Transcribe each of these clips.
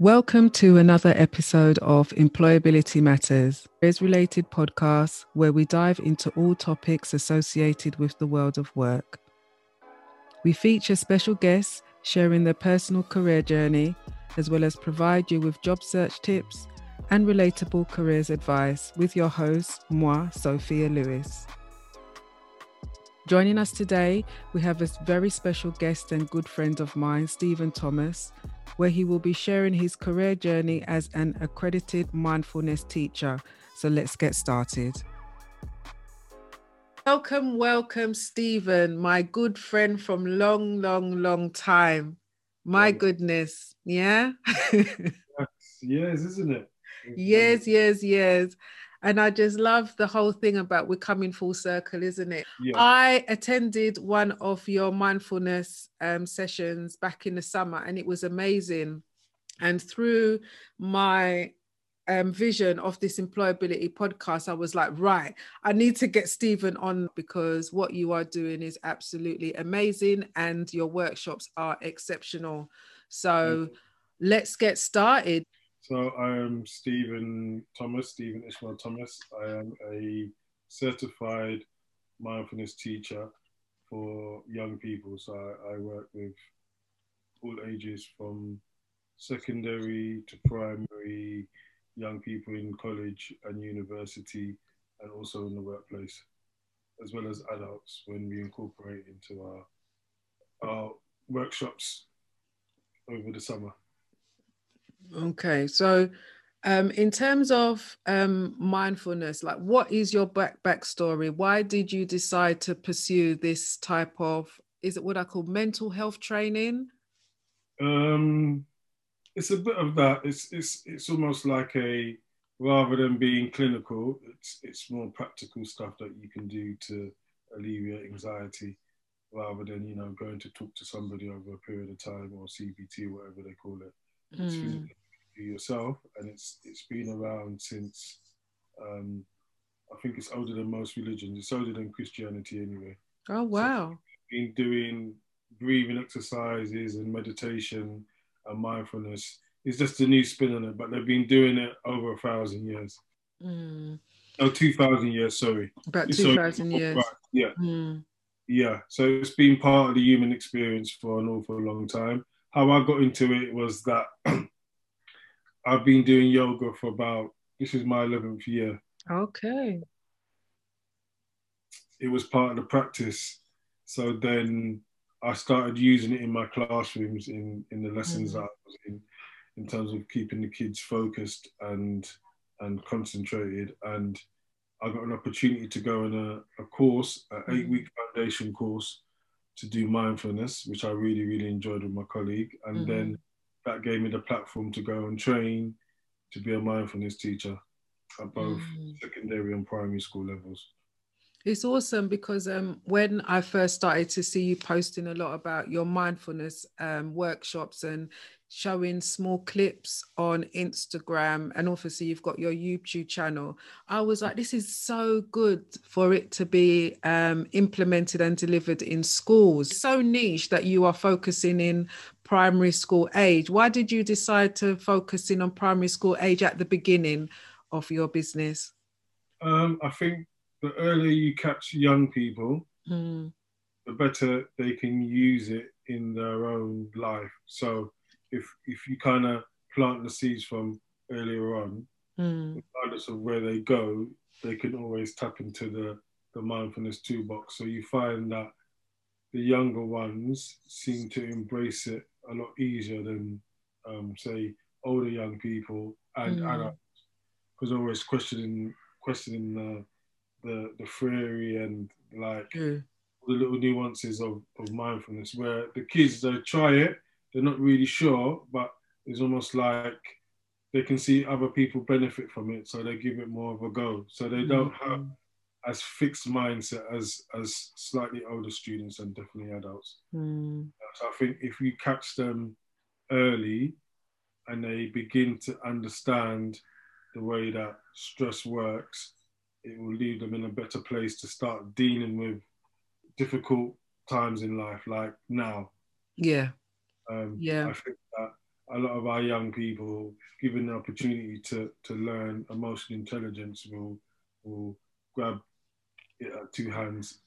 Welcome to another episode of Employability Matters, careers related podcast where we dive into all topics associated with the world of work. We feature special guests sharing their personal career journey, as well as provide you with job search tips and relatable careers advice with your host, moi, Sophia Lewis. Joining us today, we have a very special guest and good friend of mine, Stephen Thomas, where he will be sharing his career journey as an accredited mindfulness teacher. So let's get started. Welcome, welcome, Stephen, my good friend from long, long, long time. My goodness, yeah? yes, isn't it? Yes, yes, yes. And I just love the whole thing about we're coming full circle, isn't it? Yeah. I attended one of your mindfulness um, sessions back in the summer and it was amazing. And through my um, vision of this employability podcast, I was like, right, I need to get Stephen on because what you are doing is absolutely amazing and your workshops are exceptional. So mm-hmm. let's get started. So I am Stephen Thomas, Stephen Ishmael Thomas. I am a certified mindfulness teacher for young people. So I, I work with all ages from secondary to primary, young people in college and university, and also in the workplace, as well as adults when we incorporate into our, our workshops over the summer. Okay, so um, in terms of um, mindfulness, like what is your back backstory? Why did you decide to pursue this type of is it what I call mental health training? Um, it's a bit of that. It's it's it's almost like a rather than being clinical, it's it's more practical stuff that you can do to alleviate anxiety rather than you know going to talk to somebody over a period of time or CBT, whatever they call it. It's mm. yourself, and it's it's been around since um, I think it's older than most religions. It's older than Christianity anyway. Oh wow! So been doing breathing exercises and meditation and mindfulness. It's just a new spin on it, but they've been doing it over a thousand years. Mm. Oh, 2,000 years, sorry. About 2,000 years. Right. Yeah. Mm. Yeah. So it's been part of the human experience for an awful long time how I got into it was that I've been doing yoga for about this is my 11th year. Okay. It was part of the practice. So then I started using it in my classrooms in, in the lessons mm. that I was in, in terms of keeping the kids focused and and concentrated. And I got an opportunity to go on a, a course, an eight week foundation course to do mindfulness, which I really, really enjoyed with my colleague. And mm-hmm. then that gave me the platform to go and train to be a mindfulness teacher at both mm. secondary and primary school levels. It's awesome because um, when I first started to see you posting a lot about your mindfulness um, workshops and showing small clips on Instagram, and obviously you've got your YouTube channel. I was like, this is so good for it to be um, implemented and delivered in schools. So niche that you are focusing in primary school age. Why did you decide to focus in on primary school age at the beginning of your business? Um, I think the earlier you catch young people, mm. the better they can use it in their own life. So if if you kind of plant the seeds from earlier on, mm. regardless of where they go, they can always tap into the the mindfulness toolbox. So you find that the younger ones seem to embrace it a lot easier than um, say older young people and mm. adults, because always questioning questioning the the the theory and like mm. the little nuances of, of mindfulness where the kids they try it they're not really sure, but it's almost like they can see other people benefit from it, so they give it more of a go. So they don't mm-hmm. have as fixed mindset as as slightly older students and definitely adults. Mm. So I think if you catch them early and they begin to understand the way that stress works, it will leave them in a better place to start dealing with difficult times in life, like now. Yeah. Um, yeah. I think that a lot of our young people, given the opportunity to to learn emotional intelligence, will will grab it at two hands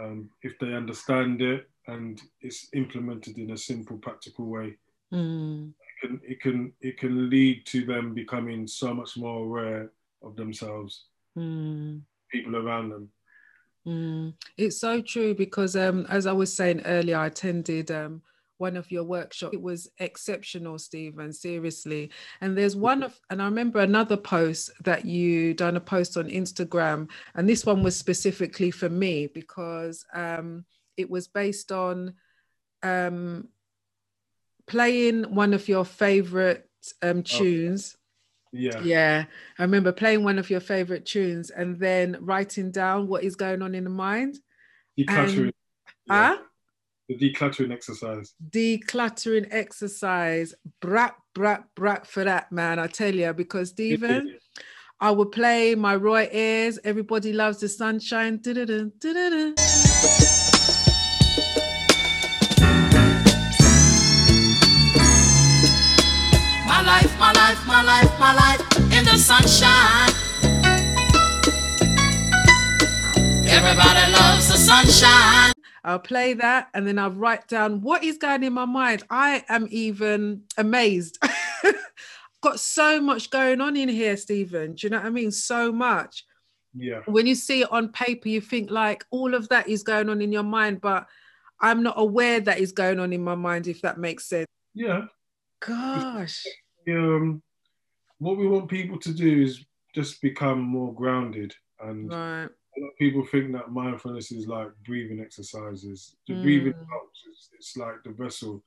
um, if they understand it and it's implemented in a simple, practical way. Mm. It can it can it can lead to them becoming so much more aware of themselves, mm. people around them. Mm. It's so true because, um, as I was saying earlier, I attended um, one of your workshops. It was exceptional, Stephen, seriously. And there's one of, and I remember another post that you done a post on Instagram, and this one was specifically for me because um, it was based on um, playing one of your favorite um, tunes. Yeah. Yeah. I remember playing one of your favorite tunes and then writing down what is going on in the mind. Decluttering. yeah. Huh? The decluttering exercise. Decluttering exercise. Brat, brat, brat for that, man. I tell you, because Stephen, I would play my Roy Ayers. Everybody loves the sunshine. Life, my life, my life, in the sunshine. Everybody loves the sunshine. I'll play that and then I'll write down what is going in my mind. I am even amazed. Got so much going on in here, Stephen. Do you know what I mean? So much. Yeah. When you see it on paper, you think like all of that is going on in your mind, but I'm not aware that is going on in my mind, if that makes sense. Yeah. Gosh. Um, what we want people to do is just become more grounded and right a lot of people think that mindfulness is like breathing exercises. The mm. breathing helps. It's, it's, like the vessel,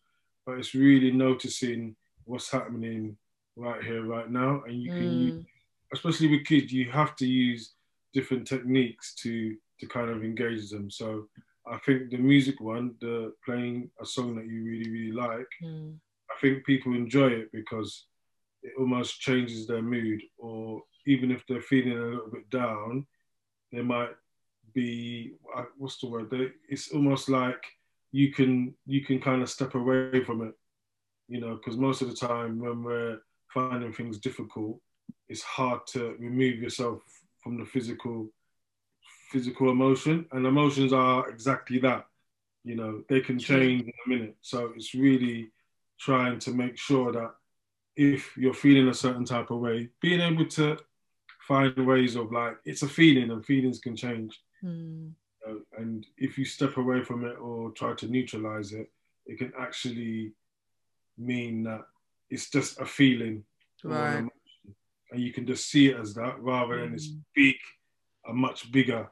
but it's really noticing what's happening right here, right now, and you can mm. use, especially with kids, you have to use different techniques to to kind of engage them. So I think the music one, the playing a song that you really really like, mm. I think people enjoy it because it almost changes their mood, or even if they're feeling a little bit down they might be what's the word? It's almost like you can you can kind of step away from it, you know, because most of the time when we're finding things difficult, it's hard to remove yourself from the physical physical emotion, and emotions are exactly that. You know, they can change in a minute. So it's really trying to make sure that if you're feeling a certain type of way, being able to find ways of like it's a feeling and feelings can change mm. and if you step away from it or try to neutralize it it can actually mean that it's just a feeling right and you can just see it as that rather mm. than it's hmm. big a much bigger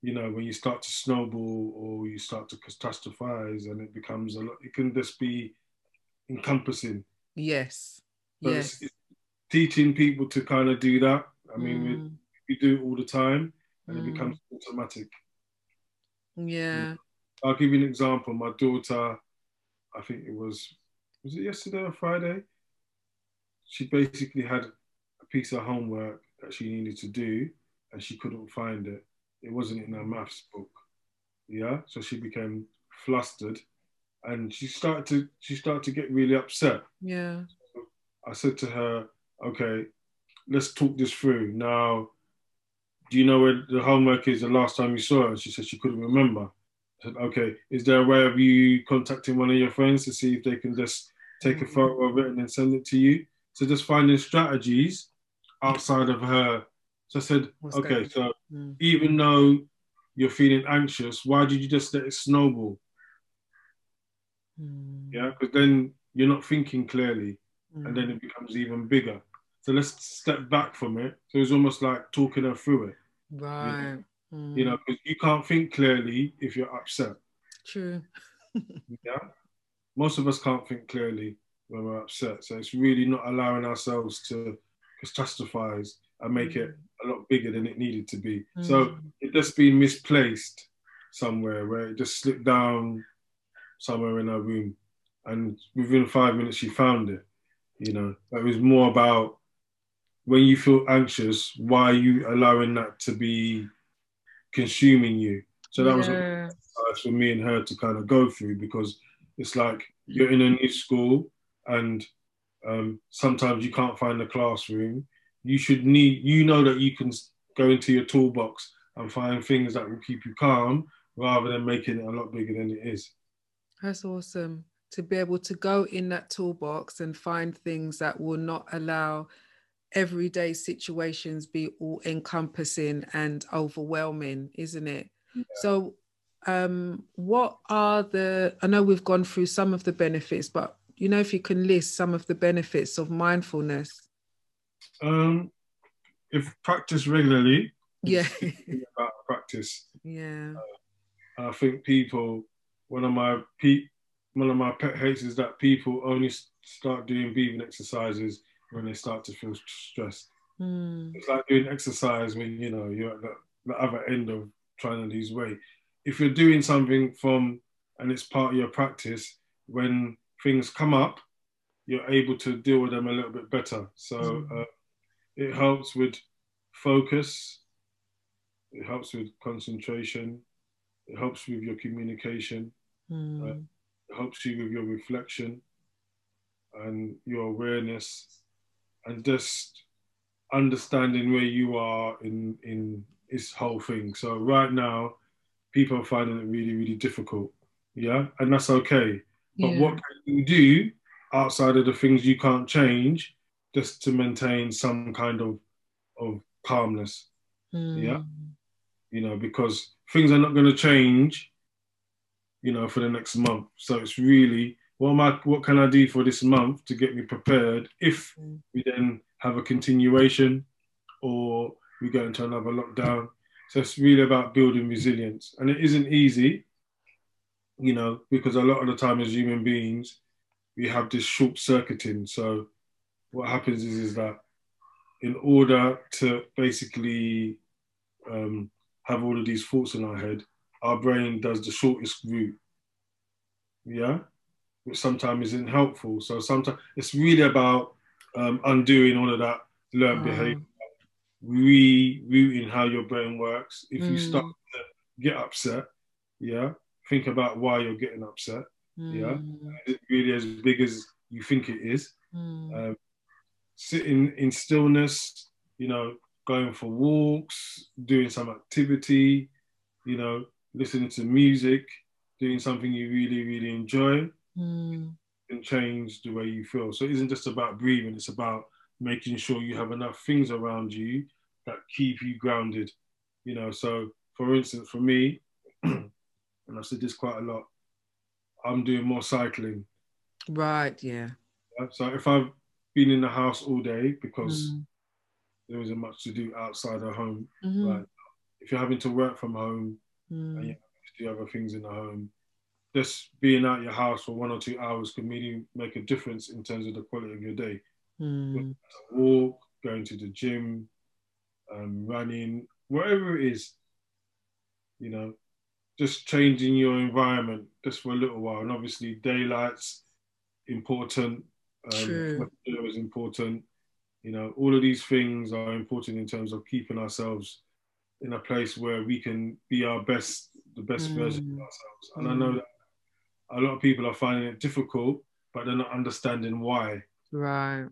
you know when you start to snowball or you start to catastrophize and it becomes a lot it can just be encompassing yes yes it's, it's teaching people to kind of do that I mean, mm. we, we do it all the time and mm. it becomes automatic. Yeah. I'll give you an example. My daughter, I think it was, was it yesterday or Friday? She basically had a piece of homework that she needed to do and she couldn't find it. It wasn't in her maths book. Yeah. So she became flustered and she started to she started to get really upset. Yeah. So I said to her, okay, let's talk this through. Now, do you know where the homework is the last time you saw her? She said she couldn't remember. I said, okay, is there a way of you contacting one of your friends to see if they can just take a photo of it and then send it to you? So just finding strategies outside of her. So I said, What's okay, so mm. even though you're feeling anxious, why did you just let it snowball? Mm. Yeah, because then you're not thinking clearly mm. and then mm. it becomes even bigger. So let's step back from it. So it's almost like talking her through it. Right. You know, because mm. you can't think clearly if you're upset. True. yeah. Most of us can't think clearly when we're upset. So it's really not allowing ourselves to catastrophize and make mm. it a lot bigger than it needed to be. Mm. So it just been misplaced somewhere where it just slipped down somewhere in her room. And within five minutes, she found it. You know, it was more about when you feel anxious, why are you allowing that to be consuming you? So that yeah. was for me and her to kind of go through because it's like you're in a new school and um, sometimes you can't find the classroom, you should need, you know that you can go into your toolbox and find things that will keep you calm rather than making it a lot bigger than it is. That's awesome to be able to go in that toolbox and find things that will not allow everyday situations be all encompassing and overwhelming, isn't it? Yeah. So, um, what are the? I know we've gone through some of the benefits, but you know, if you can list some of the benefits of mindfulness. Um, if practice regularly, yeah, about practice. Yeah, uh, I think people. One of my pe- one of my pet hates is that people only start doing breathing exercises when they start to feel stressed. Mm. It's like doing exercise when you know you're at the, the other end of trying to lose weight. If you're doing something from and it's part of your practice, when things come up, you're able to deal with them a little bit better. So mm. uh, it helps with focus, it helps with concentration, it helps with your communication, mm. uh, it helps you with your reflection and your awareness and just understanding where you are in in this whole thing. So right now, people are finding it really, really difficult. Yeah, and that's okay. But yeah. what can you do outside of the things you can't change, just to maintain some kind of of calmness? Mm. Yeah, you know, because things are not going to change. You know, for the next month. So it's really what am I, what can I do for this month to get me prepared if mm. we then have a continuation or we go into another lockdown. So it's really about building resilience. And it isn't easy, you know, because a lot of the time as human beings, we have this short circuiting. So what happens is, is that in order to basically um, have all of these thoughts in our head, our brain does the shortest route. Yeah which sometimes isn't helpful. So sometimes it's really about um, undoing all of that learned behavior, rerouting how your brain works. If mm. you start to get upset, yeah, think about why you're getting upset. Mm. Yeah, is it really as big as you think it is? Mm. Um, sitting in stillness, you know, going for walks, doing some activity, you know, listening to music, doing something you really, really enjoy mm. can change the way you feel. So it isn't just about breathing, it's about making sure you have enough things around you that keep you grounded. You know, so for instance, for me, and I've said this quite a lot, I'm doing more cycling. Right, yeah. So if I've been in the house all day because mm. there isn't much to do outside of home, mm-hmm. right? If you're having to work from home mm. and you do other things in the home, just being out your house for one or two hours can really make a difference in terms of the quality of your day. Mm. Walk, going to the gym, um, running, whatever it is, you know, just changing your environment just for a little while. And obviously, daylight's important. Um, True. is important. You know, all of these things are important in terms of keeping ourselves in a place where we can be our best, the best mm. version of ourselves. And mm. I know that a lot of people are finding it difficult, but they're not understanding why. Right.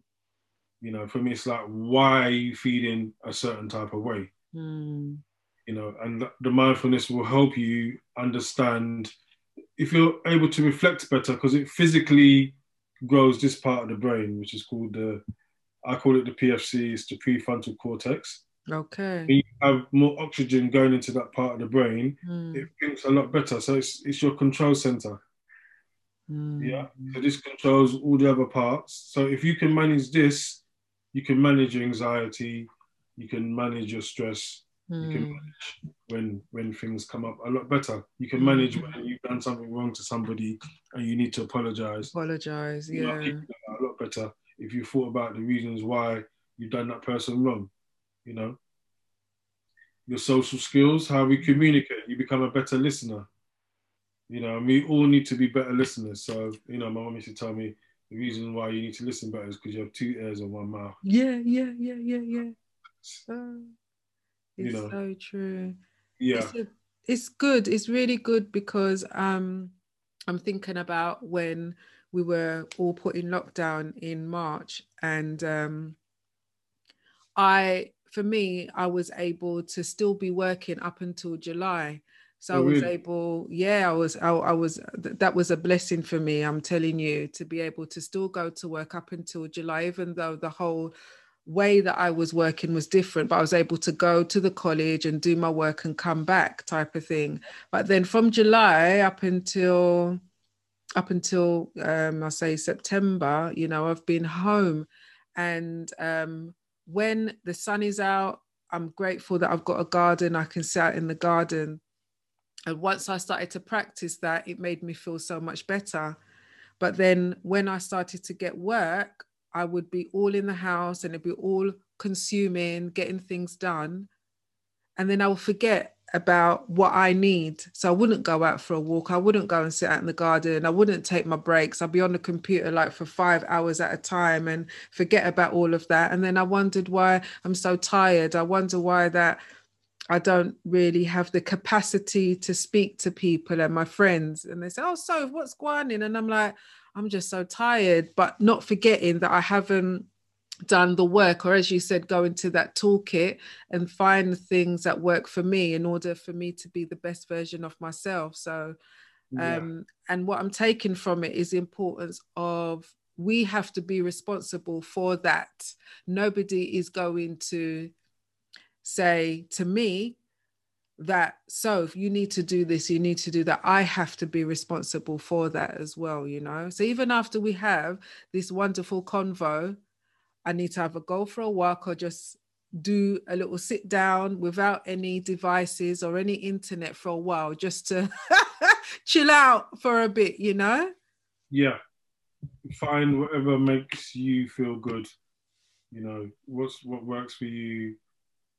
You know, for me, it's like, why are you feeling a certain type of way? Mm. You know, and the mindfulness will help you understand if you're able to reflect better, because it physically grows this part of the brain, which is called the, I call it the PFC, it's the prefrontal cortex. Okay. You have more oxygen going into that part of the brain, mm. it thinks a lot better. So it's, it's your control center. Mm. Yeah. So this controls all the other parts. So if you can manage this, you can manage your anxiety, you can manage your stress, mm. you can mm. manage when when things come up a lot better. You can manage mm. when you've done something wrong to somebody and you need to apologize. Apologize, yeah. a lot better if you thought about the reasons why you've done that person wrong. You know. Your social skills, how we communicate, you become a better listener you know, and we all need to be better listeners. So, you know, my mom used to tell me the reason why you need to listen better is because you have two ears and one mouth. Yeah, yeah, yeah, yeah, yeah. Uh, it's you know, so true. Yeah. It's, a, it's good. It's really good because um I'm thinking about when we were all put in lockdown in March, and um, I, for me, I was able to still be working up until July. So oh, I was really? able, yeah, I was, I, I was, that was a blessing for me. I'm telling you to be able to still go to work up until July, even though the whole way that I was working was different, but I was able to go to the college and do my work and come back type of thing. But then from July up until up until um, I say September, you know, I've been home. And um, when the sun is out, I'm grateful that I've got a garden. I can sit out in the garden. And once I started to practice that, it made me feel so much better. But then when I started to get work, I would be all in the house and it'd be all consuming, getting things done. And then I will forget about what I need. So I wouldn't go out for a walk. I wouldn't go and sit out in the garden. I wouldn't take my breaks. I'd be on the computer like for five hours at a time and forget about all of that. And then I wondered why I'm so tired. I wonder why that I don't really have the capacity to speak to people and my friends. And they say, Oh, so what's going on? And I'm like, I'm just so tired, but not forgetting that I haven't done the work, or as you said, go into that toolkit and find the things that work for me in order for me to be the best version of myself. So, um, yeah. and what I'm taking from it is the importance of we have to be responsible for that. Nobody is going to say to me, that so if you need to do this you need to do that i have to be responsible for that as well you know so even after we have this wonderful convo i need to have a go for a walk or just do a little sit down without any devices or any internet for a while just to chill out for a bit you know yeah find whatever makes you feel good you know what's what works for you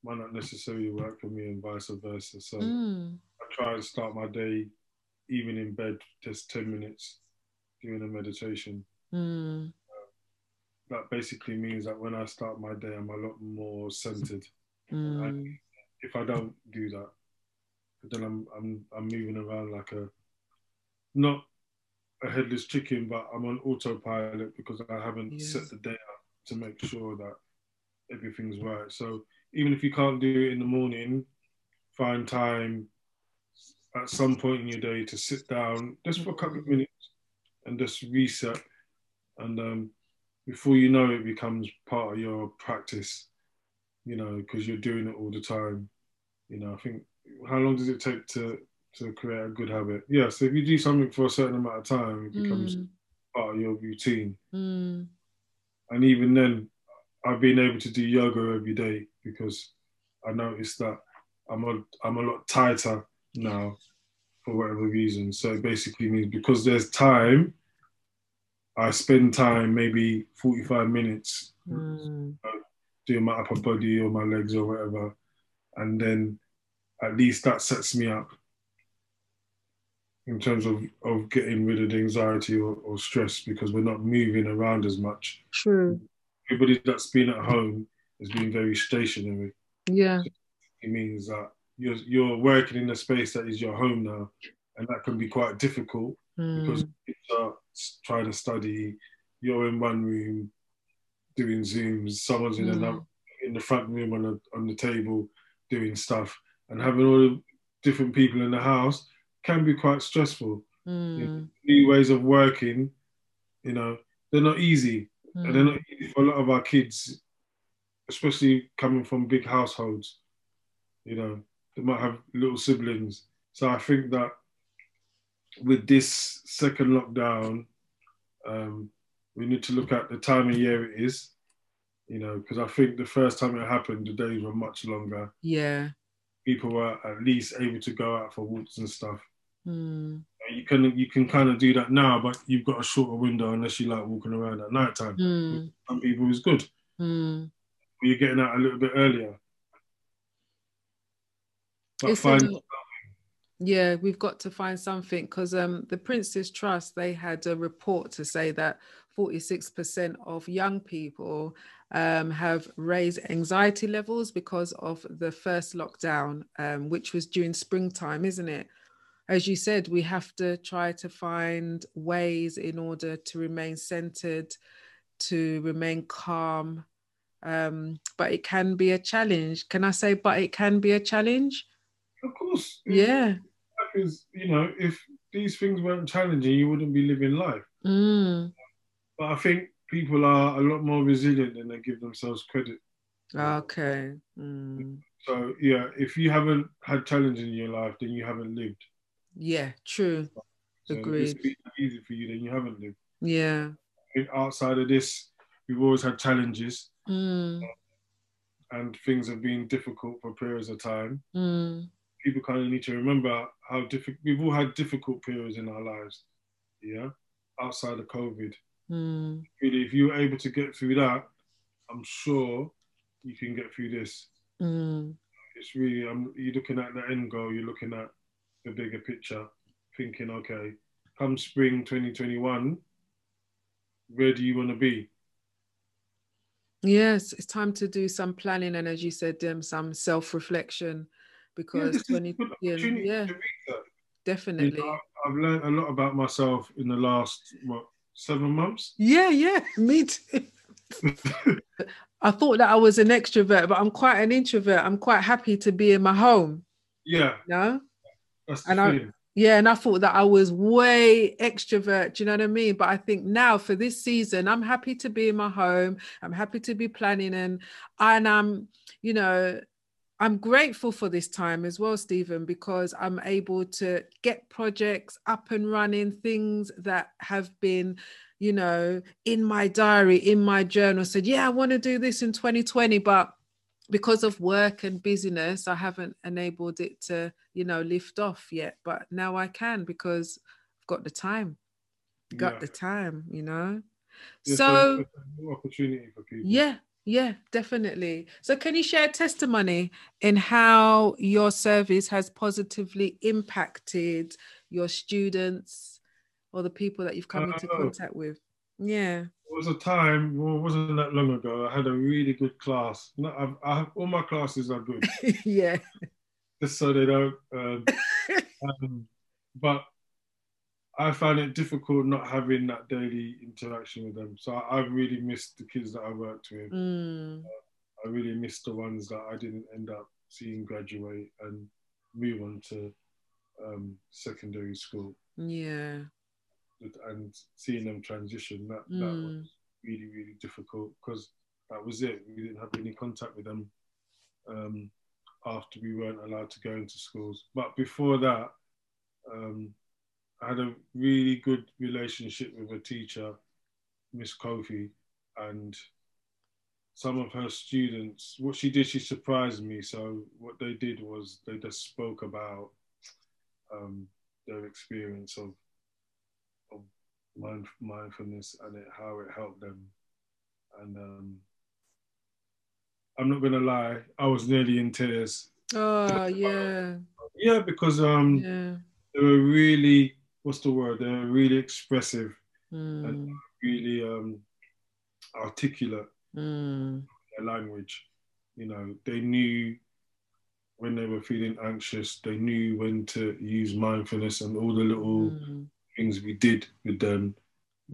might not necessarily work for me and vice versa. So mm. I try and start my day even in bed, just 10 minutes doing a meditation. Mm. That basically means that when I start my day, I'm a lot more centered. Mm. if I don't do that, then I'm, I'm, I'm moving around like a, not a headless chicken, but I'm on autopilot because I haven't yes. set the day up to make sure that everything's right. So even if you can't do it in the morning, find time at some point in your day to sit down just for a couple of minutes and just reset. And um, before you know it, becomes part of your practice, you know, because you're doing it all the time. You know, I think how long does it take to to create a good habit? Yeah, so if you do something for a certain amount of time, it becomes mm. part of your routine. Mm. And even then, I've been able to do yoga every day because I noticed that I'm a, I'm a lot tighter now for whatever reason. So it basically means because there's time, I spend time maybe 45 minutes mm. doing my upper body or my legs or whatever. And then at least that sets me up in terms of, of getting rid of the anxiety or, or stress because we're not moving around as much. True. Everybody that's been at home as being very stationary. Yeah. It means that you're you're working in a space that is your home now, and that can be quite difficult mm. because kids are trying to study. You're in one room doing zooms. Someone's in mm. another in the front room on the on the table doing stuff, and having all the different people in the house can be quite stressful. Mm. New ways of working, you know, they're not easy, and they're hmm. not easy for a lot of our kids especially coming from big households, you know, they might have little siblings. So I think that with this second lockdown, um, we need to look at the time of year it is, you know, because I think the first time it happened, the days were much longer. Yeah. People were at least able to go out for walks and stuff. Mm. You can you can kind of do that now, but you've got a shorter window unless you like walking around at night time. Mm. Some people is good. Mm you're getting out a little bit earlier. But find yeah, we've got to find something because um, the Prince's Trust they had a report to say that 46% of young people um, have raised anxiety levels because of the first lockdown, um, which was during springtime, isn't it? as you said, we have to try to find ways in order to remain centered, to remain calm. Um, but it can be a challenge. Can I say, but it can be a challenge? Of course. Yeah. Because, you know, if these things weren't challenging, you wouldn't be living life. Mm. But I think people are a lot more resilient than they give themselves credit. Okay. Mm. So yeah, if you haven't had challenge in your life, then you haven't lived. Yeah, true. So Agreed. It's easy for you, then you haven't lived. Yeah. Outside of this, we've always had challenges, mm. and things have been difficult for periods of time. Mm. People kind of need to remember how difficult we've all had difficult periods in our lives. Yeah, outside of COVID. Mm. Really, if you were able to get through that, I'm sure you can get through this. Mm. It's really, um, you're looking at the end goal, you're looking at the bigger picture, thinking, okay, come spring 2021, where do you want to be? Yes, it's time to do some planning and, as you said, um, some self reflection because yeah, 20, yeah, yeah definitely. You know, I've learned a lot about myself in the last, what, seven months? Yeah, yeah, me too. I thought that I was an extrovert, but I'm quite an introvert. I'm quite happy to be in my home. Yeah. No. That's and I, yeah, and I thought that I was way extrovert. Do you know what I mean? But I think now for this season, I'm happy to be in my home. I'm happy to be planning, and and I'm, you know, I'm grateful for this time as well, Stephen, because I'm able to get projects up and running, things that have been you know, in my diary, in my journal, said, Yeah, I want to do this in 2020, but because of work and busyness, I haven't enabled it to, you know, lift off yet. But now I can because I've got the time. Got yeah. the time, you know. Yeah, so, so opportunity for people. Yeah, yeah, definitely. So, can you share testimony in how your service has positively impacted your students, or the people that you've come into contact with? Yeah. There was a time, well, it wasn't that long ago, I had a really good class. No, I've, I have, all my classes are good. yeah. Just so they don't. Um, um, but I found it difficult not having that daily interaction with them. So I, have really missed the kids that I worked with. Mm. Uh, I really missed the ones that I didn't end up seeing graduate and move on to um, secondary school. Yeah and seeing them transition that mm. that was really really difficult because that was it. We didn't have any contact with them um, after we weren't allowed to go into schools. But before that, um, I had a really good relationship with a teacher, Miss Kofi, and some of her students. What she did, she surprised me. So what they did was they just spoke about um, their experience of mind, mindfulness and it, how it helped them. And um, I'm not gonna lie, I was nearly in tears. Oh yeah. Yeah, because um, yeah. they were really what's the word? They're really expressive mm. and really um, articulate mm. their language. You know, they knew when they were feeling anxious, they knew when to use mindfulness and all the little mm things we did with them,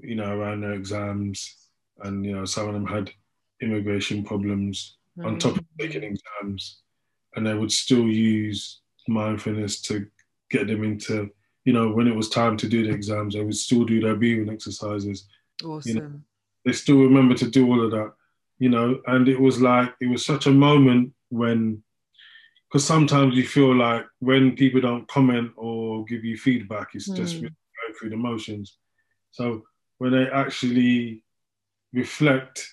you know, around their exams. And, you know, some of them had immigration problems on top of taking exams. And they would still use mindfulness to get them into, you know, when it was time to do the exams, they would still do their breathing exercises. Awesome. You know, they still remember to do all of that, you know, and it was like, it was such a moment when because sometimes you feel like when people don't comment or give you feedback, it's mm. just through the motions. So when they actually reflect,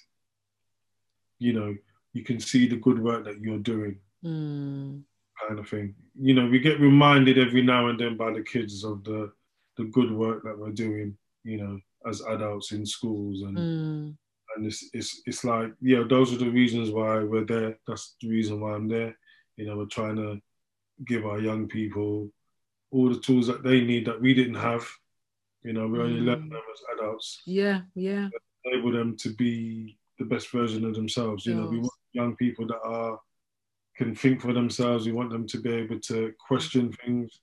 you know, you can see the good work that you're doing. Mm. Kind of thing. You know, we get reminded every now and then by the kids of the the good work that we're doing, you know, as adults in schools and mm. and it's it's it's like, yeah, those are the reasons why we're there. That's the reason why I'm there. You know, we're trying to give our young people all the tools that they need that we didn't have you know, we only mm. learn them as adults. Yeah, yeah. Enable them to be the best version of themselves. You yes. know, we want young people that are can think for themselves. We want them to be able to question things.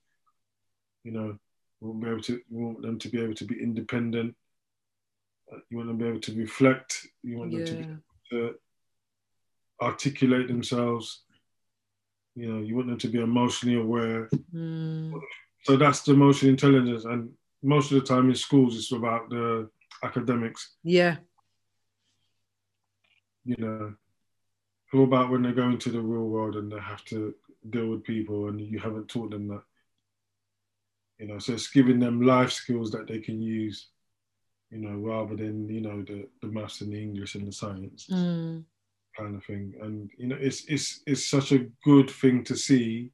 You know, we want, be able to, we want them to be able to be independent. Uh, you want them to be able to reflect. You want them to, be, to articulate themselves. You know, you want them to be emotionally aware. Mm. So that's the emotional intelligence. And most of the time in schools, it's about the academics. Yeah. You know, what about when they go into the real world and they have to deal with people and you haven't taught them that? You know, so it's giving them life skills that they can use, you know, rather than, you know, the, the maths and the English and the science mm. kind of thing. And, you know, it's, it's, it's such a good thing to see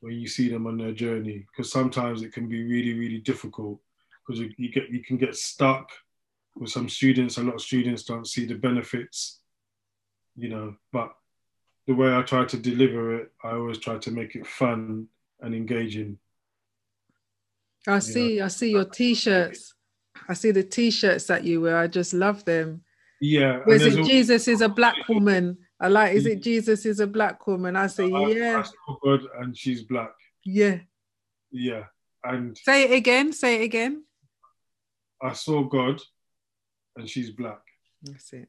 when you see them on their journey, because sometimes it can be really, really difficult because you, you get, you can get stuck with some students. A lot of students don't see the benefits, you know, but the way I try to deliver it, I always try to make it fun and engaging I see, I see your t-shirts. I see the t-shirts that you wear. I just love them. Yeah. Was it Jesus is a black woman? I like, is it Jesus is a black woman? I say, I, yeah. I God and she's black. Yeah. Yeah. And say it again. Say it again. I saw God and she's black. That's it.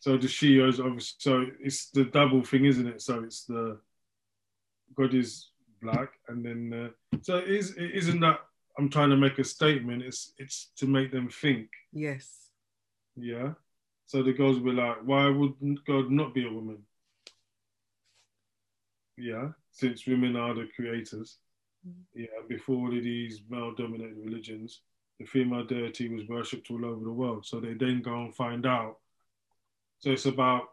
So she is obviously so it's the double thing, isn't it? So it's the God is black, and then uh, so it is it isn't that I'm trying to make a statement. It's it's to make them think. Yes. Yeah. So the girls will be like, why would God not be a woman? Yeah, since women are the creators. Mm-hmm. Yeah, before all of these male-dominated religions, the female deity was worshipped all over the world. So they then go and find out. So it's about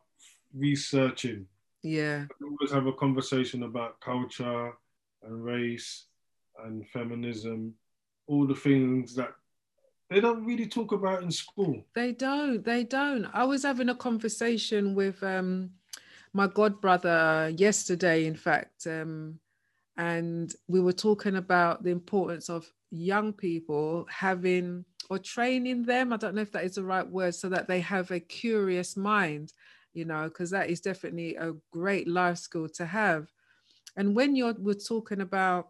researching. Yeah. We always have a conversation about culture and race and feminism all the things that they don't really talk about in school. They don't. They don't. I was having a conversation with um, my god brother yesterday, in fact, um, and we were talking about the importance of young people having or training them. I don't know if that is the right word, so that they have a curious mind, you know, because that is definitely a great life skill to have. And when you're we're talking about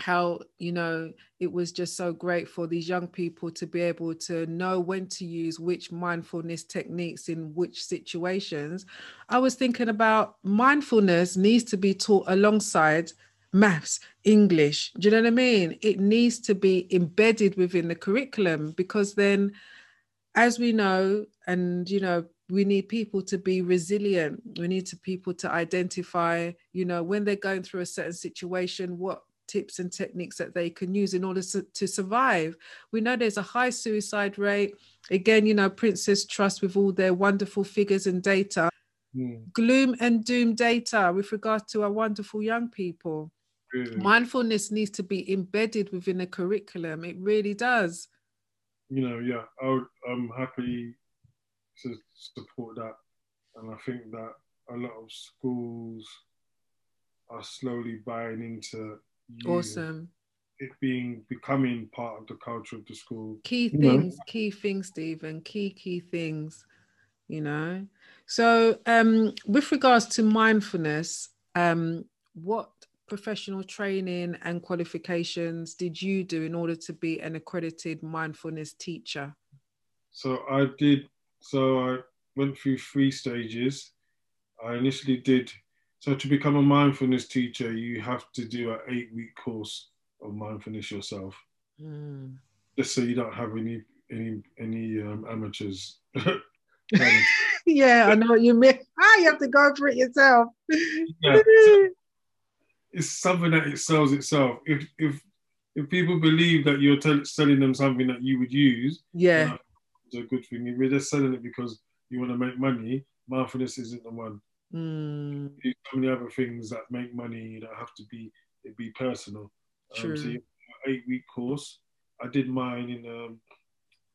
how you know it was just so great for these young people to be able to know when to use which mindfulness techniques in which situations i was thinking about mindfulness needs to be taught alongside maths english do you know what i mean it needs to be embedded within the curriculum because then as we know and you know we need people to be resilient we need to people to identify you know when they're going through a certain situation what tips and techniques that they can use in order to, to survive. We know there's a high suicide rate. Again, you know, Prince's Trust with all their wonderful figures and data. Mm. Gloom and doom data with regard to our wonderful young people. Really? Mindfulness needs to be embedded within the curriculum. It really does. You know, yeah, I am happy to support that. And I think that a lot of schools are slowly buying into awesome it being becoming part of the culture of the school key things key things stephen key key things you know so um with regards to mindfulness um what professional training and qualifications did you do in order to be an accredited mindfulness teacher so i did so i went through three stages i initially did so to become a mindfulness teacher, you have to do an eight-week course of mindfulness yourself, mm. just so you don't have any any any um, amateurs. yeah, I know what you mean. Ah, you have to go for it yourself. yeah, it's something that it sells itself. If if if people believe that you're t- selling them something that you would use, yeah, it's a good thing. If you're just selling it because you want to make money, mindfulness isn't the one. Mm. Do so many other things that make money. You don't have to be it be personal. True. Um, so eight week course. I did mine in um,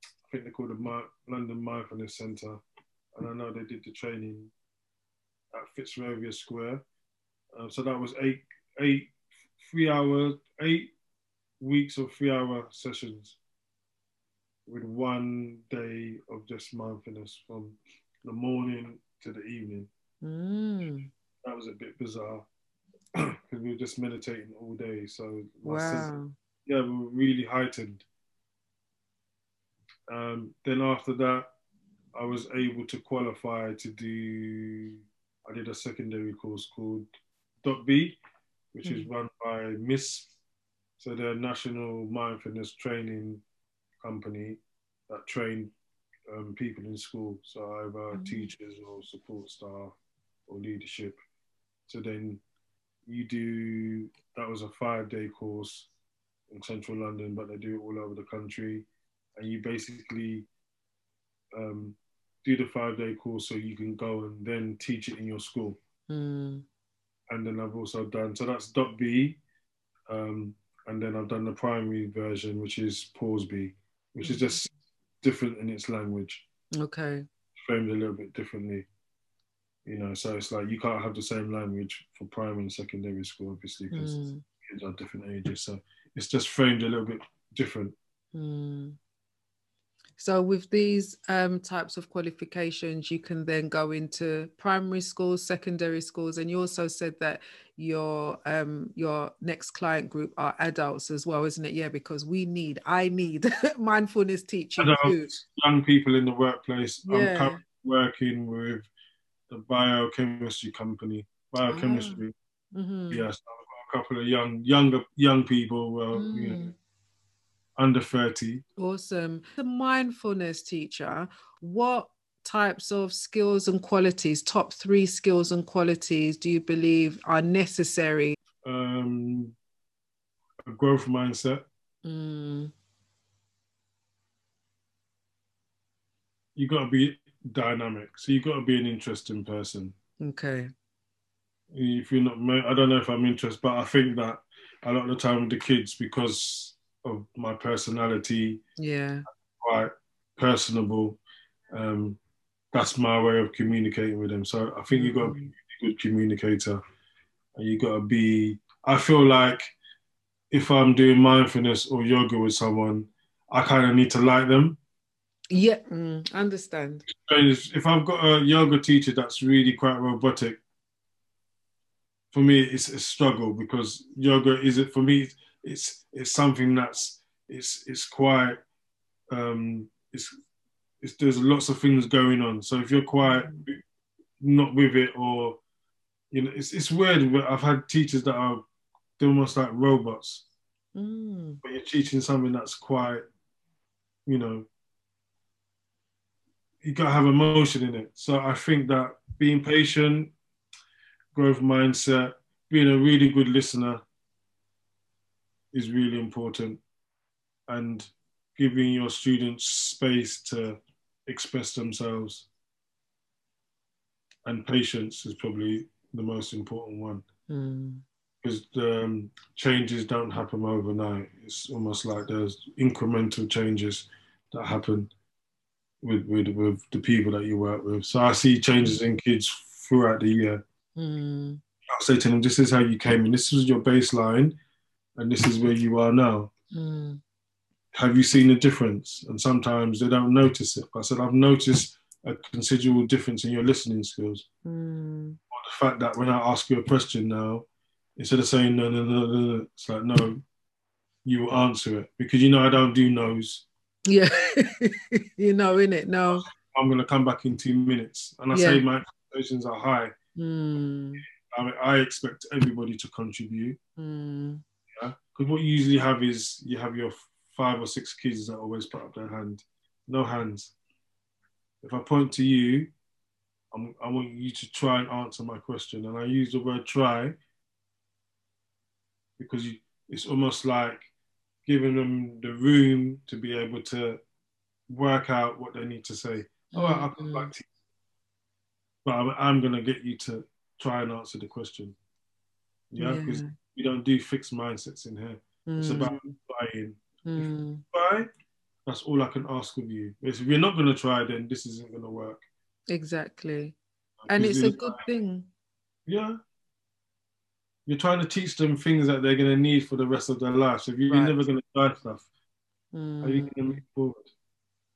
I think they called the London Mindfulness Centre, and I know they did the training at Fitzrovia Square. Um, so that was eight eight three hours eight weeks of three hour sessions with one day of just mindfulness from the morning to the evening. Mm. That was a bit bizarre because we were just meditating all day. So wow. yeah, we were really heightened. Um, then after that, I was able to qualify to do. I did a secondary course called Dot B, which mm. is run by MISP, so they're a national mindfulness training company that train um, people in school, so either mm. teachers or support staff or leadership. So then you do that was a five day course in central London, but they do it all over the country, and you basically um, do the five day course so you can go and then teach it in your school. Mm. And then I've also done so that's dot B, um, and then I've done the primary version, which is Paws b, which is just different in its language. Okay. Framed a little bit differently. You know, so it's like you can't have the same language for primary and secondary school, obviously, because mm. kids are different ages. So it's just framed a little bit different. Mm. So with these um, types of qualifications, you can then go into primary schools, secondary schools, and you also said that your um, your next client group are adults as well, isn't it? Yeah, because we need, I need mindfulness teaching adults, too. Young people in the workplace. Yeah. I'm currently working with the biochemistry company, biochemistry. Ah. Mm-hmm. Yes, a couple of young younger young people. Well, mm. you know, mm under 30. Awesome. The mindfulness teacher, what types of skills and qualities, top three skills and qualities, do you believe are necessary? Um, a growth mindset. Mm. You got to be dynamic. So you got to be an interesting person. Okay. If you're not, I don't know if I'm interested, but I think that a lot of the time with the kids, because of my personality. Yeah. Quite personable. Um, that's my way of communicating with them. So I think you've got to be a good communicator, and you got to be. I feel like if I'm doing mindfulness or yoga with someone, I kind of need to like them. Yeah, mm, understand. If I've got a yoga teacher that's really quite robotic, for me it's a struggle because yoga is it for me it's it's something that's it's it's quite um, it's, it's there's lots of things going on. So if you're quite not with it or you know it's it's weird. But I've had teachers that are they're almost like robots, mm. but you're teaching something that's quite you know you gotta have emotion in it. So I think that being patient, growth mindset, being a really good listener, is really important and giving your students space to express themselves and patience is probably the most important one. Mm. because the um, changes don't happen overnight. It's almost like there's incremental changes that happen with, with, with the people that you work with. So i see changes in kids throughout the year. Mm. i'll say to them this is how you came in. This was your baseline and this is where you are now. Mm. Have you seen a difference? And sometimes they don't notice it. But I said, I've noticed a considerable difference in your listening skills. Mm. Or the fact that when I ask you a question now, instead of saying no, no, no, no, no it's like, no, you will answer it because you know I don't do no's. Yeah, you know, in it, no. I'm going to come back in two minutes. And I yeah. say my expectations are high. Mm. I, mean, I expect everybody to contribute. Mm. Because what you usually have is you have your five or six kids that always put up their hand. No hands. If I point to you, I'm, i want you to try and answer my question. And I use the word try because you, it's almost like giving them the room to be able to work out what they need to say. All right, I'll come mm. back to you. But I'm, I'm going to get you to try and answer the question. Yeah, because yeah we don't do fixed mindsets in here. Mm. It's about buying. Mm. buy, that's all I can ask of you. If you're not going to try, then this isn't going to work. Exactly. And it's a good thing. Yeah. You're trying to teach them things that they're going to need for the rest of their life. So if you're right. never going to try stuff, mm. are you going to move forward?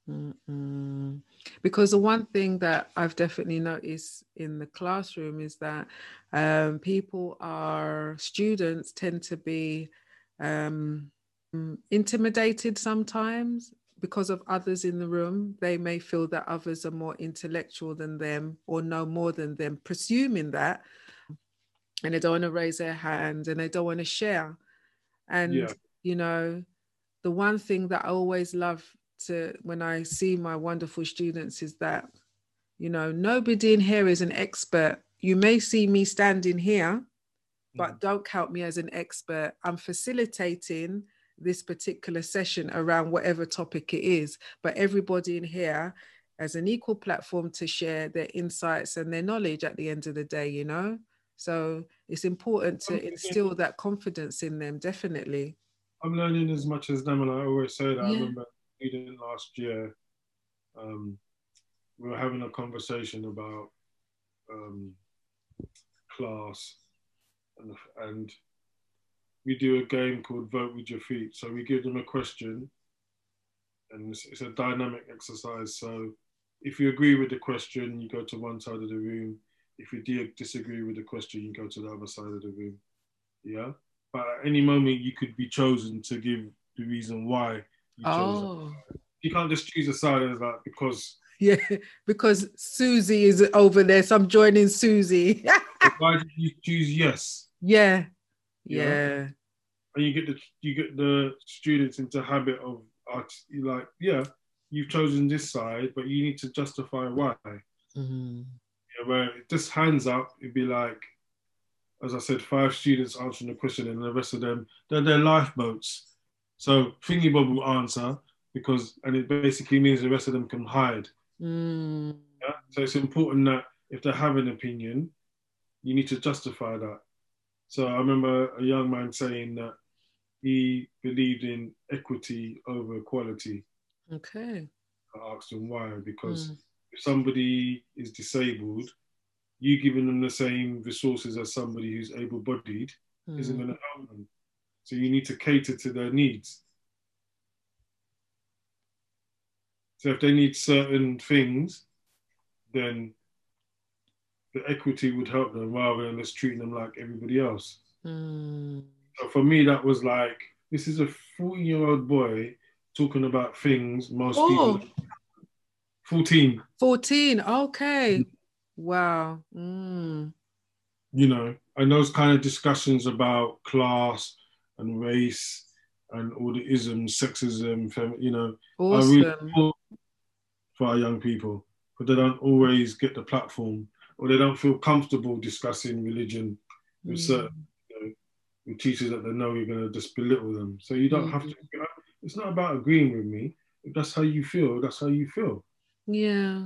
Mm-mm. Because the one thing that I've definitely noticed in the classroom is that um, people are, students tend to be um, intimidated sometimes because of others in the room. They may feel that others are more intellectual than them or know more than them, presuming that. And they don't want to raise their hand and they don't want to share. And, yeah. you know, the one thing that I always love to when I see my wonderful students is that, you know, nobody in here is an expert. You may see me standing here, but mm. don't count me as an expert. I'm facilitating this particular session around whatever topic it is, but everybody in here has an equal platform to share their insights and their knowledge at the end of the day, you know? So it's important to instill that confidence in them, definitely. I'm learning as much as them, and I always say that. Yeah. I remember reading last year, um, we were having a conversation about um, class and, and we do a game called Vote with Your Feet. So we give them a question and it's, it's, a dynamic exercise. So if you agree with the question, you go to one side of the room. If you disagree with the question, you go to the other side of the room. Yeah. But at any moment, you could be chosen to give the reason why you oh. You can't just choose a side as that because. Yeah, because Susie is over there, so I'm joining Susie. why did you choose yes? Yeah, yeah. And you get the you get the students into habit of art. Like, yeah, you've chosen this side, but you need to justify why. Mm-hmm. Yeah, where just hands up, it'd be like, as I said, five students answering the question, and the rest of them they're their lifeboats. So Thingy Bob will answer because, and it basically means the rest of them can hide. Mm. Yeah? So it's important that if they have an opinion, you need to justify that. So I remember a young man saying that he believed in equity over equality. Okay. I asked him why, because mm. if somebody is disabled, you giving them the same resources as somebody who's able bodied mm. isn't going to help them. So you need to cater to their needs. So if they need certain things, then the equity would help them rather than just treating them like everybody else. Mm. So for me, that was like, this is a 14 year old boy talking about things most oh. people. 14. 14, okay. Wow. Mm. You know, and those kind of discussions about class and race and all the isms, sexism, fem- you know, awesome. are really for our young people, but they don't always get the platform or they don't feel comfortable discussing religion with mm. certain you know, with teachers that they know you're going to just belittle them. So you don't mm. have to. It's not about agreeing with me. If that's how you feel, that's how you feel. Yeah,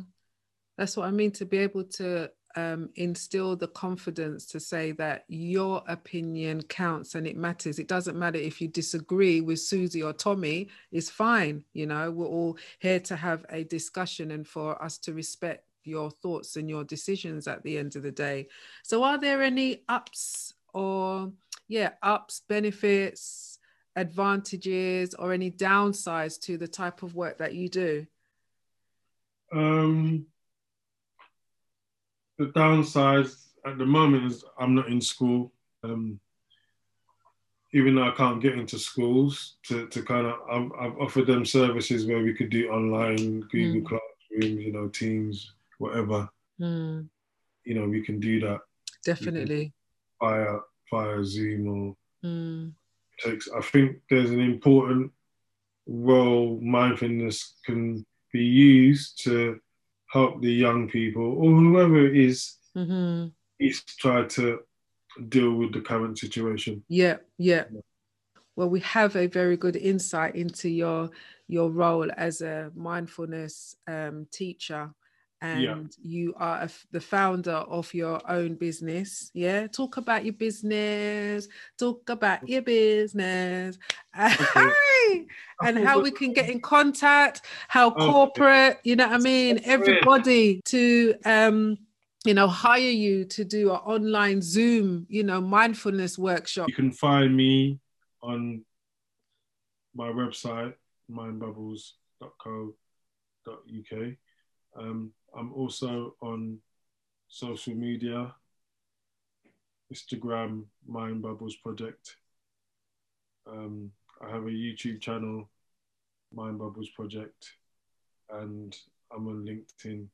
that's what I mean. To be able to um, instill the confidence to say that your opinion counts and it matters. It doesn't matter if you disagree with Susie or Tommy, it's fine. You know, we're all here to have a discussion and for us to respect your thoughts and your decisions at the end of the day. So, are there any ups or, yeah, ups, benefits, advantages, or any downsides to the type of work that you do? Um, the downsides at the moment is I'm not in school. Um, even though I can't get into schools, to, to kind of, I've, I've offered them services where we could do online, Google mm. Classroom, you know, Teams, whatever, mm. you know, we can do that. Definitely. Via via Zoom or mm. takes. I think there's an important role mindfulness can be used to help the young people or whoever it is, mm-hmm. is try to deal with the current situation. Yeah, yeah. Well, we have a very good insight into your your role as a mindfulness um, teacher and yeah. you are a, the founder of your own business yeah? Talk about your business talk about your business. Okay. and how we can get in contact how corporate you know what i mean? Everybody to um you know hire you to do an online zoom you know mindfulness workshop. You can find me on my website mindbubbles.co.uk um, I'm also on social media, Instagram, Mind Bubbles Project. Um, I have a YouTube channel, Mind Bubbles Project, and I'm on LinkedIn.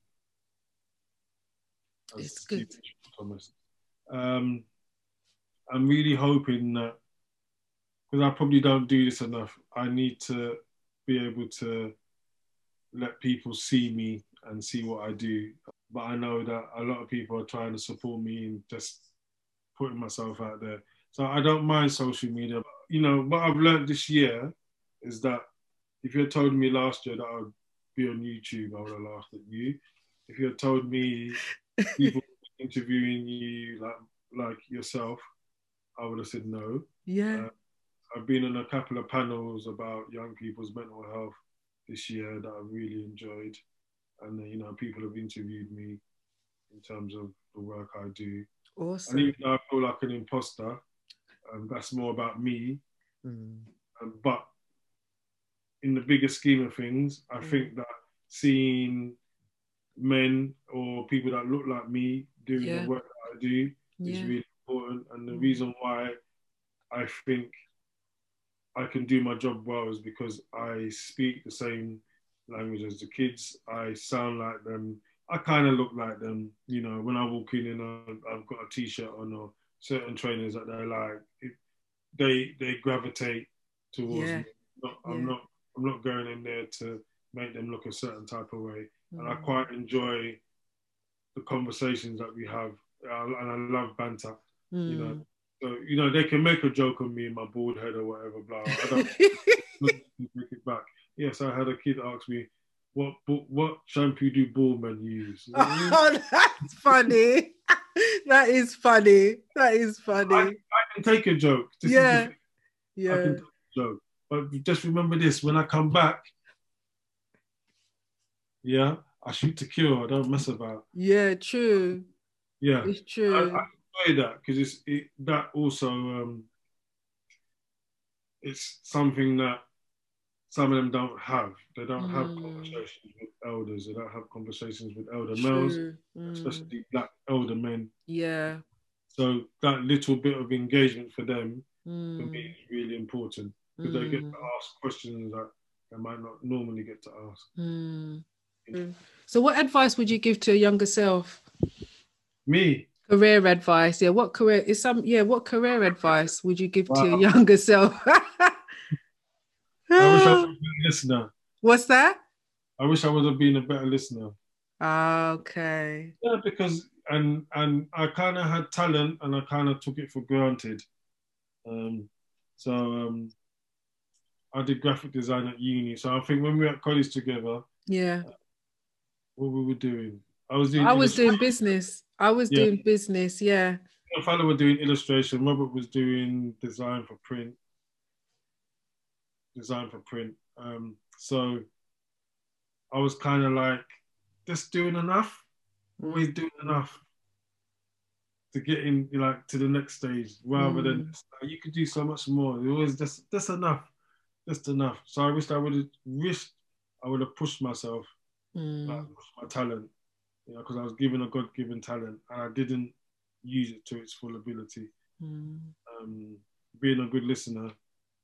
It's good. Thomas. Um, I'm really hoping that because I probably don't do this enough. I need to be able to let people see me and see what I do. But I know that a lot of people are trying to support me and just putting myself out there. So I don't mind social media. You know, what I've learned this year is that if you had told me last year that I would be on YouTube, I would have laughed at you. If you had told me people interviewing you like like yourself, I would have said no. Yeah. Uh, I've been on a couple of panels about young people's mental health this year that I've really enjoyed, and you know people have interviewed me in terms of the work I do. Awesome. And even though I feel like an imposter, um, that's more about me. Mm. Um, but in the bigger scheme of things, I mm. think that seeing men or people that look like me doing yeah. the work that I do yeah. is really important. And the mm. reason why I think I can do my job well is because I speak the same language as the kids. I sound like them. I kind of look like them. You know, when I walk in and I've got a t-shirt on or certain trainers that they're like, they they gravitate towards yeah. me. Not, I'm not I'm not going in there to make them look a certain type of way. Mm. And I mm. quite enjoy the conversations that we have, and I love banter. Mm. You know, mm. so you know they can make a joke on me and my bald head or whatever. Blah. I don't take it back. Yes, I had a kid ask me, "What what shampoo do bald men use?" Oh, that's funny. that is funny. That is funny. I, I can take a joke. This yeah. Yeah. I can take a joke. But just remember this: when I come back, yeah, I shoot to kill. I don't mess about. Yeah, true. Yeah, it's true. I, I enjoy that because it's it, that also um, it's something that some of them don't have. They don't mm. have conversations with elders. They don't have conversations with elder males, mm. especially black elder men. Yeah. So that little bit of engagement for them mm. for me is really important because they get to mm. ask questions that they might not normally get to ask. So, what advice would you give to a younger self? Me. Career advice, yeah. What career is some? Yeah, what career advice would you give wow. to your younger self? I wish I was a listener. What's that? I wish I would have been a better listener. Okay. Yeah, because and and I kind of had talent and I kind of took it for granted. Um, so um, I did graphic design at uni. So I think when we were at college together, yeah, what we were doing, I was doing. I was doing business. I was yeah. doing business. Yeah. My father was doing illustration. Robert was doing design for print design for print. Um, so I was kind of like, just doing enough, always doing enough to get in like to the next stage rather mm. than like, you could do so much more. It was just just enough, just enough. So I wish I would have wished I would have pushed myself, mm. like, my talent, you know, because I was given a God given talent and I didn't use it to its full ability. Mm. Um, being a good listener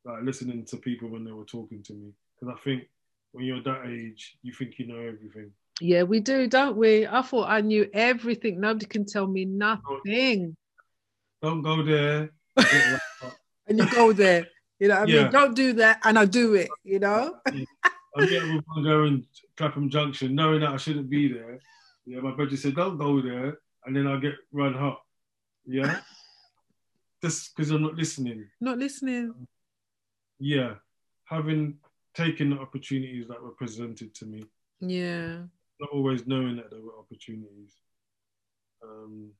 like listening to people when they were talking to me. Because I think when you're that age, you think you know everything. Yeah, we do, don't we? I thought I knew everything. Nobody can tell me nothing. Don't go there. and you go there. You know what I yeah. mean? Don't do that and I do it, you know? I get with one going Clapham Junction, knowing that I shouldn't be there. Yeah, my brother said, Don't go there, and then I get run hot. Yeah. Just because I'm not listening. Not listening yeah, having taken the opportunities that were presented to me. Yeah. Not always knowing that there were opportunities. Um,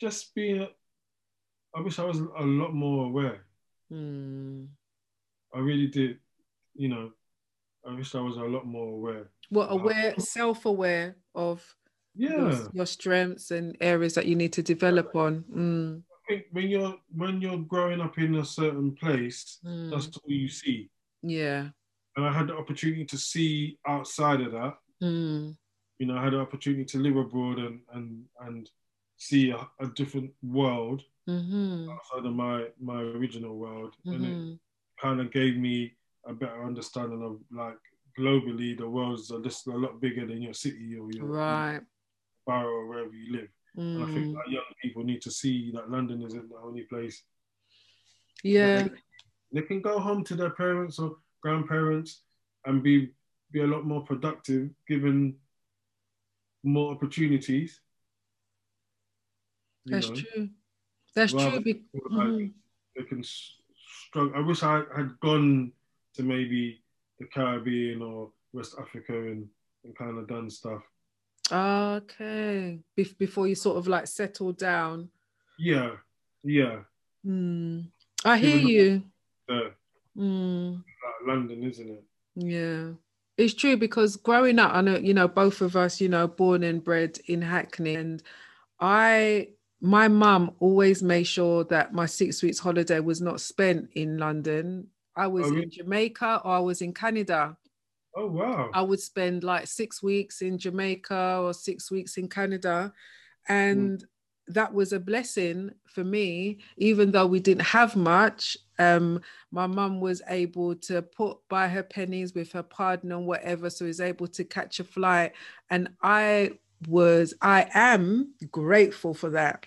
just being, I wish I was a lot more aware. Mm. I really did. You know, I wish I was a lot more aware. What aware, self aware of yeah your, your, strengths and areas that you need to develop on. Mm think when you're when you're growing up in a certain place, mm. that's all you see. Yeah. And I had the opportunity to see outside of that. Mm. You know, I had the opportunity to live abroad and and and see a, a different world mm-hmm. outside of my my original world, mm-hmm. and it mm-hmm. kind of gave me a better understanding of like globally the world's just a lot bigger than your city or your right. borough or wherever you live. Mm. I think mm. that young people need to see that London isn't the only place. Yeah. They, they, can go home to their parents or grandparents and be be a lot more productive given more opportunities. That's know. true. That's true. Be- mm-hmm. They can struggle. I wish I had gone to maybe the Caribbean or West Africa and, and kind of done stuff. Okay. Be- before you sort of like settle down. Yeah. Yeah. Mm. I hear you. Uh, mm. London, isn't it? Yeah. It's true because growing up, I know, you know, both of us, you know, born and bred in Hackney. And I, my mum always made sure that my six weeks holiday was not spent in London. I was oh, really? in Jamaica or I was in Canada. Oh, wow. I would spend like six weeks in Jamaica or six weeks in Canada. And mm that was a blessing for me, even though we didn't have much. Um, my mum was able to put by her pennies with her pardner and whatever, so was able to catch a flight. And I was, I am grateful for that.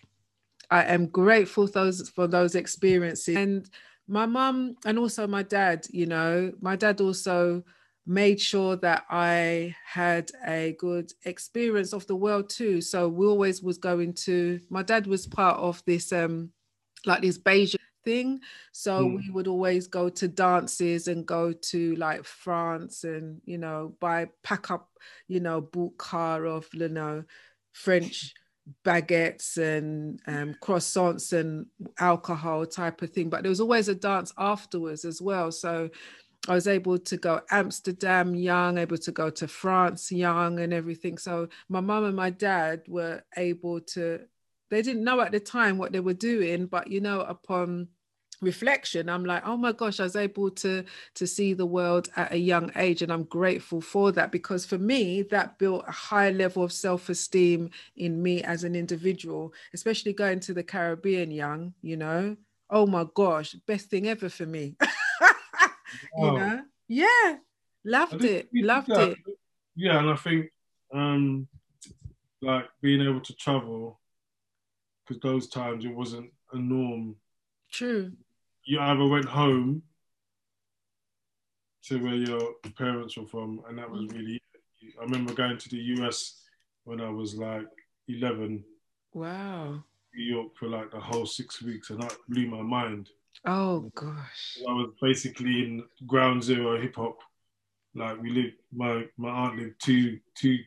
I am grateful those for those experiences. And my mum and also my dad, you know, my dad also made sure that I had a good experience of the world too. So we always was going to my dad was part of this um like this Beijing thing. So mm. we would always go to dances and go to like France and you know buy pack up, you know, boot car of you know French baguettes and um, croissants and alcohol type of thing. But there was always a dance afterwards as well. So I was able to go Amsterdam young, able to go to France young and everything. So my mum and my dad were able to, they didn't know at the time what they were doing, but you know, upon reflection, I'm like, oh my gosh, I was able to to see the world at a young age. And I'm grateful for that because for me, that built a high level of self-esteem in me as an individual, especially going to the Caribbean young, you know. Oh my gosh, best thing ever for me. you know? Yeah. Loved it. loved that, it. Yeah and i think um like being able to travel because those times it wasn't a norm. True. You either went home to where your parents were from and that was mm. really i remember going to the us when i was like 11 wow. New york for like the whole six weeks and that blew my mind Oh gosh. I was basically in ground zero hip hop. Like we lived my my aunt lived two two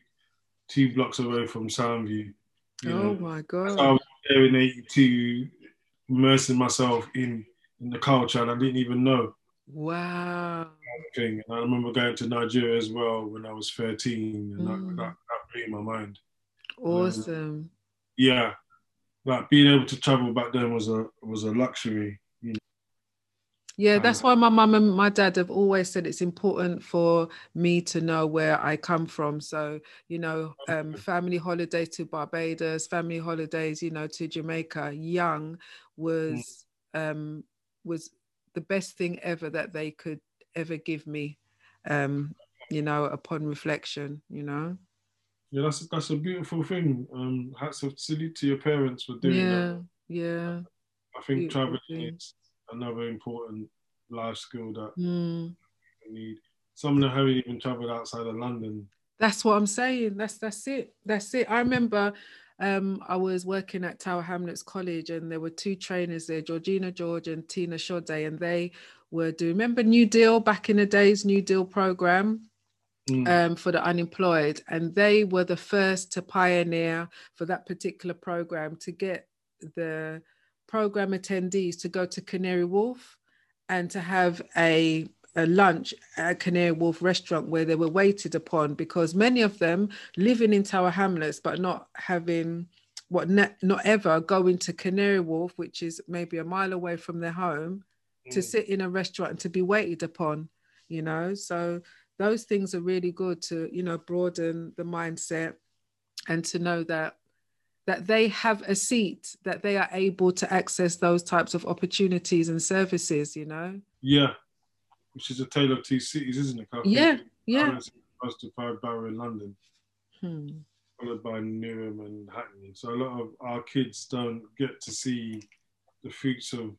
two blocks away from Soundview. oh know. my god. So I was there in eighty two immersing myself in in the culture and I didn't even know. Wow. Thing. And I remember going to Nigeria as well when I was 13 and mm. that, that, that blew my mind. Awesome. Um, yeah. Like being able to travel back then was a was a luxury. Yeah, that's why my mum and my dad have always said it's important for me to know where I come from. So, you know, um, family holidays to Barbados, family holidays, you know, to Jamaica. Young was um, was the best thing ever that they could ever give me. Um, you know, upon reflection, you know. Yeah, that's that's a beautiful thing. Um, hats off salute to your parents for doing yeah, that. Yeah, I think traveling is another important life skill that mm. need. Some of them haven't even travelled outside of London. That's what I'm saying. That's that's it. That's it. I remember um, I was working at Tower Hamlets College and there were two trainers there, Georgina George and Tina Shodde, and they were doing, remember New Deal back in the days, New Deal program? Mm. Um, for the unemployed, and they were the first to pioneer for that particular program to get the program attendees to go to Canary Wharf and to have a, a lunch at Canary Wharf restaurant where they were waited upon because many of them living in Tower Hamlets but not having what ne- not ever going to Canary Wharf, which is maybe a mile away from their home, mm. to sit in a restaurant and to be waited upon, you know. So those things are really good to, you know, broaden the mindset and to know that that they have a seat, that they are able to access those types of opportunities and services, you know? Yeah. Which is a tale of two cities, isn't it? yeah, yeah. Close to five Borough in London, hmm. followed by Newham and Hackney. So a lot of our kids don't get to see the fruits of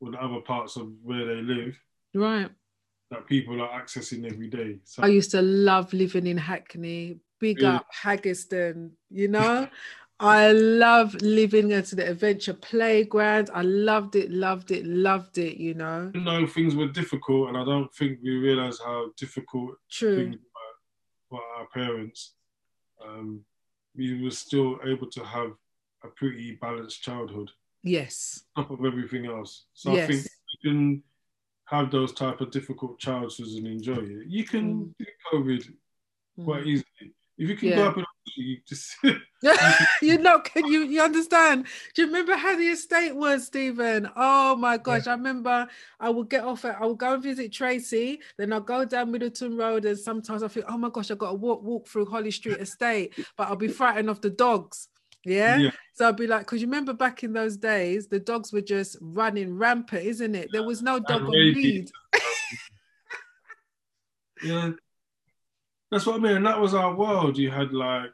or the other parts of where they live. Right. That people are accessing every day. So, I used to love living in Hackney, big yeah. up Haggerston, you know. I love living at the adventure playground. I loved it, loved it, loved it, you know. You know, things were difficult, and I don't think we realised how difficult True. things were for our parents. Um, we were still able to have a pretty balanced childhood. Yes. Top of everything else. So yes. I think you can have those type of difficult childhoods and enjoy it. You can mm. do COVID quite mm. easily. If you can yeah. go up and you just you know, can you you understand? Do you remember how the estate was, Stephen? Oh my gosh, yeah. I remember I would get off at I would go and visit Tracy, then I'll go down Middleton Road, and sometimes I think, oh my gosh, I've got to walk walk through Holly Street Estate, but I'll be frightened of the dogs. Yeah? yeah. So I'd be like, because you remember back in those days, the dogs were just running rampant, isn't it? There was no dog on lead. yeah. That's what I mean. And that was our world. You had like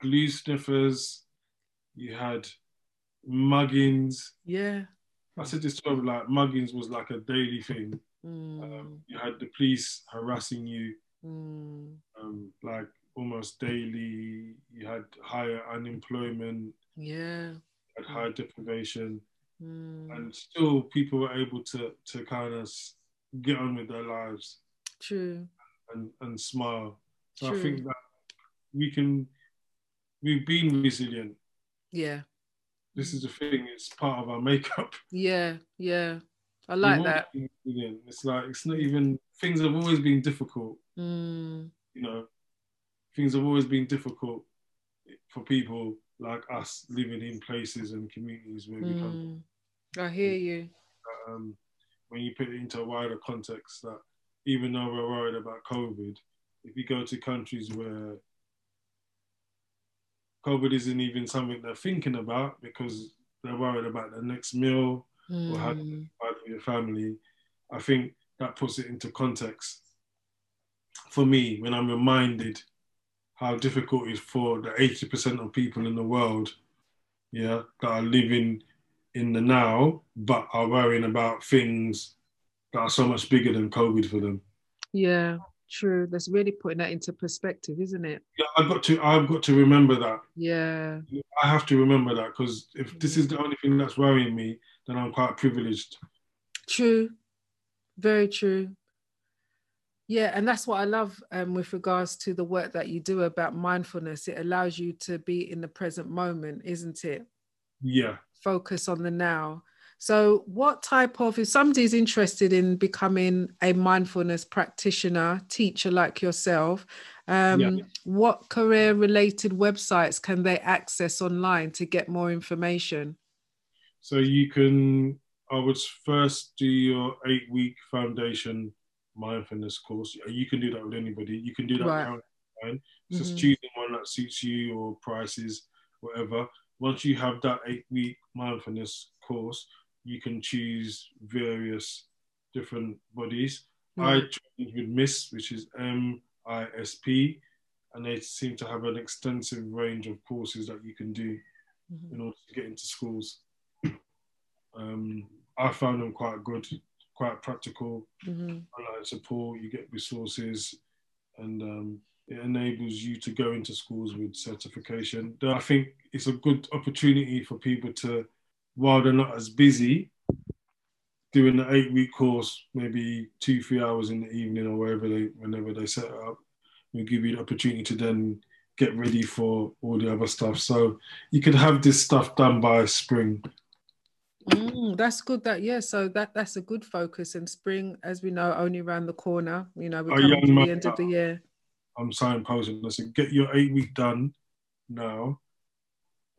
glue sniffers, you had muggings. Yeah. I said this to him, like muggings was like a daily thing. Mm. Um, you had the police harassing you, mm. um, like almost daily. You had higher unemployment. Yeah. Had higher deprivation, mm. and still people were able to to kind of get on with their lives. True. And and smile. So True. I think that we can, we've been resilient. Yeah. This is the thing, it's part of our makeup. Yeah, yeah. I like that. It's like, it's not even, things have always been difficult. Mm. You know, things have always been difficult for people like us living in places and communities where we come. Mm. I hear you. Um, when you put it into a wider context, that even though we're worried about COVID, if you go to countries where COVID isn't even something they're thinking about because they're worried about the next meal mm. or how to hmm. provide for your family, I think that puts it into context for me when I'm reminded how difficult it is for the 80% of people in the world, yeah, that are living in the now, but are worrying about things that are so much bigger than COVID for them. Yeah. True. That's really putting that into perspective, isn't it? Yeah, I've got to. I've got to remember that. Yeah. I have to remember that because if this is the only thing that's worrying me, then I'm quite privileged. True. Very true. Yeah, and that's what I love um, with regards to the work that you do about mindfulness. It allows you to be in the present moment, isn't it? Yeah. Focus on the now. So, what type of, if somebody's interested in becoming a mindfulness practitioner, teacher like yourself, um, yeah. what career related websites can they access online to get more information? So, you can, I would first do your eight week foundation mindfulness course. You can do that with anybody. You can do that right. online. Mm-hmm. just choosing one that suits you or prices, whatever. Once you have that eight week mindfulness course, you can choose various different bodies. Mm. I trained with MISP, which is M I S P, and they seem to have an extensive range of courses that you can do mm-hmm. in order to get into schools. Um, I found them quite good, quite practical. Mm-hmm. Online support, you get resources, and um, it enables you to go into schools with certification. I think it's a good opportunity for people to while they're not as busy, doing the eight week course, maybe two, three hours in the evening or wherever they, whenever they set up, will give you the opportunity to then get ready for all the other stuff. So you could have this stuff done by spring. Mm, that's good. That yeah. So that that's a good focus. And spring, as we know, only around the corner. You know, we're coming to the end of the year. I'm signposting. I said, get your eight week done now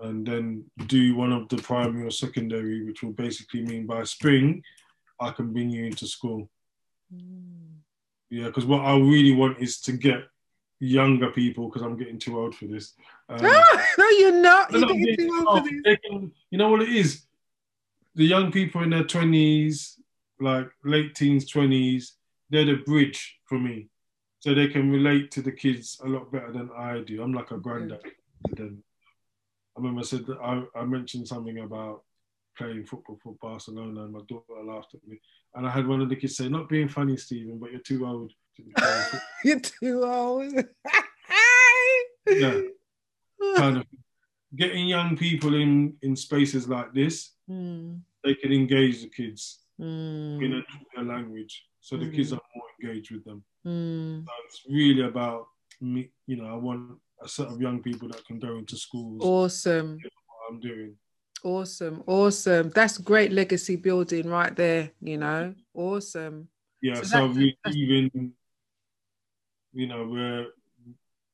and then do one of the primary or secondary, which will basically mean by spring, I can bring you into school. Mm. Yeah, because what I really want is to get younger people because I'm getting too old for this. Um, no, you're not. You're getting too old for this. Can, you know what it is? The young people in their twenties, like late teens, twenties, they're the bridge for me, so they can relate to the kids a lot better than I do. I'm like a granddad to them. I remember I said that I, I mentioned something about playing football for Barcelona, and my daughter laughed at me. And I had one of the kids say, "Not being funny, Stephen, but you're too old to be you're too old. yeah, kind of getting young people in in spaces like this. Mm. They can engage the kids mm. in a, a, language, so the mm. kids are more engaged with them. Mm. So it's really about me. You know, I want a set of young people that can go into schools. Awesome. I'm doing. Awesome, awesome. That's great legacy building right there. You know, awesome. Yeah. So, so we even, you know, we're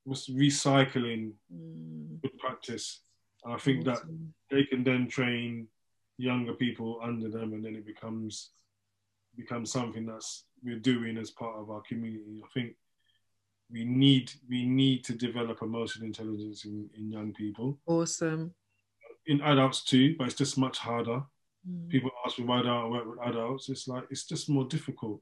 recycling mm. good practice. And I think awesome. that they can then train younger people under them, and then it becomes becomes something that's we're doing as part of our community. I think we need we need to develop emotional intelligence in, in young people. Awesome. In adults too, but it's just much harder. Mm. People ask me why don't I work with adults? It's like it's just more difficult.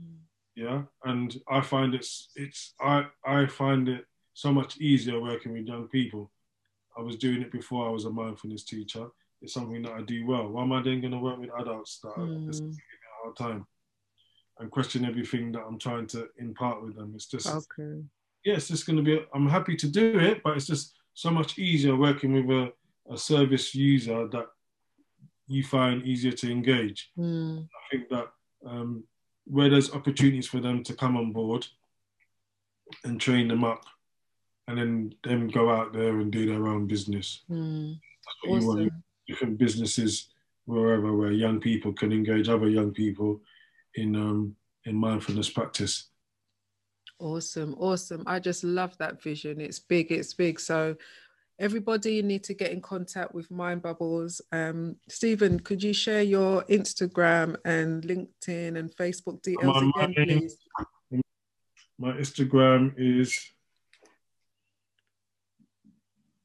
Mm. Yeah, and I find it's it's I I find it so much easier working with young people. I was doing it before I was a mindfulness teacher. It's something that I do well. Why am I then going to work with adults that mm. are just giving me a hard time? And question everything that I'm trying to impart with them. It's just okay. Yeah, it's just going to be. I'm happy to do it, but it's just so much easier working with a, a service user that you find easier to engage. Mm. I think that um, where there's opportunities for them to come on board and train them up, and then them go out there and do their own business. Mm. That's what awesome. you want. Different businesses wherever where young people can engage other young people in um, in mindfulness practice. Awesome, awesome. I just love that vision. It's big, it's big. So everybody you need to get in contact with Mind Bubbles. Um, Stephen, could you share your Instagram and LinkedIn and Facebook details my, again, please? My Instagram is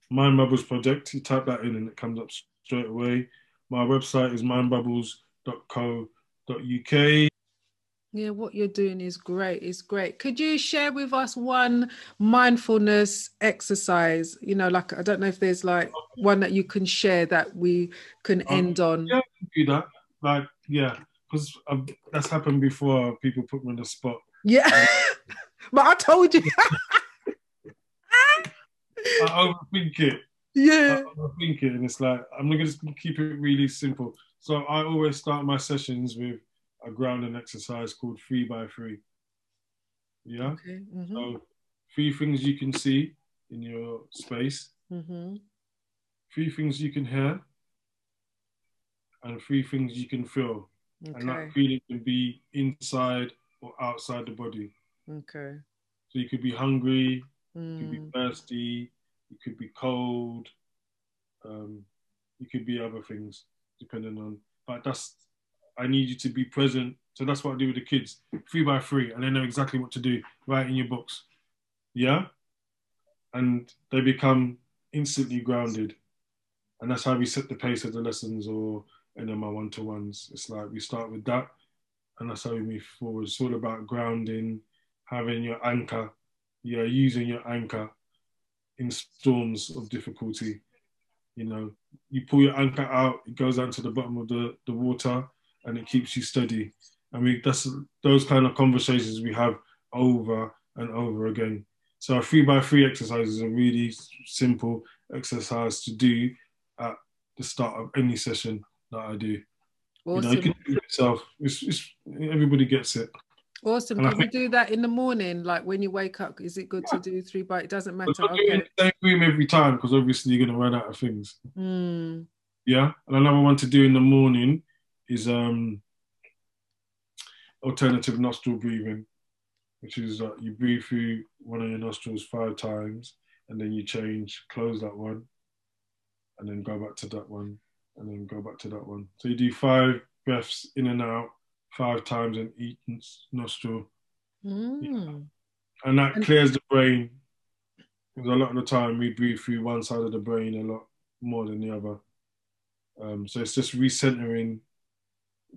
Mind Bubbles Project. You type that in and it comes up straight away. My website is mindbubbles.co.uk. Yeah, what you're doing is great. It's great. Could you share with us one mindfulness exercise? You know, like I don't know if there's like one that you can share that we can um, end on. Yeah, do that. Like, yeah, because that's happened before. People put me on the spot. Yeah, but I told you. I overthink it. Yeah, I overthink it, and it's like I'm gonna just keep it really simple. So I always start my sessions with a grounding exercise called three by three. Yeah. Okay. Mm-hmm. So three things you can see in your space. Mm-hmm. Three things you can hear. And three things you can feel. Okay. And that feeling can be inside or outside the body. Okay. So you could be hungry, mm. you could be mm. thirsty, you could be cold, um, you could be other things, depending on. But that's I need you to be present. So that's what I do with the kids, three by three, and they know exactly what to do right in your books. Yeah? And they become instantly grounded. And that's how we set the pace of the lessons or in my one to ones. It's like we start with that, and that's how we move forward. It's all about grounding, having your anchor. Yeah, using your anchor in storms of difficulty. You know, you pull your anchor out, it goes down to the bottom of the, the water, and it keeps you steady. And we that's those kind of conversations we have over and over again. So a three by three exercise is a really simple exercise to do at the start of any session that I do. Awesome. You know, you can do it yourself. It's, it's, everybody gets it. Awesome. And can you do that in the morning? Like when you wake up, is it good yeah. to do three by? It doesn't matter. Okay. Do the same room every time because obviously you're going to run out of things. Mm. Yeah. And another one to do in the morning is um, alternative nostril breathing, which is uh, you breathe through one of your nostrils five times, and then you change, close that one, and then go back to that one, and then go back to that one. So you do five breaths in and out five times in each nostril. Mm. Yeah. And that clears the brain because a lot of the time we breathe through one side of the brain a lot more than the other. Um, so it's just recentering,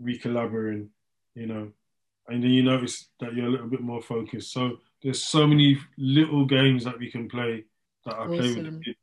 recollaborating, you know, and then you notice that you're a little bit more focused. So there's so many little games that we can play that I awesome. play with the kids.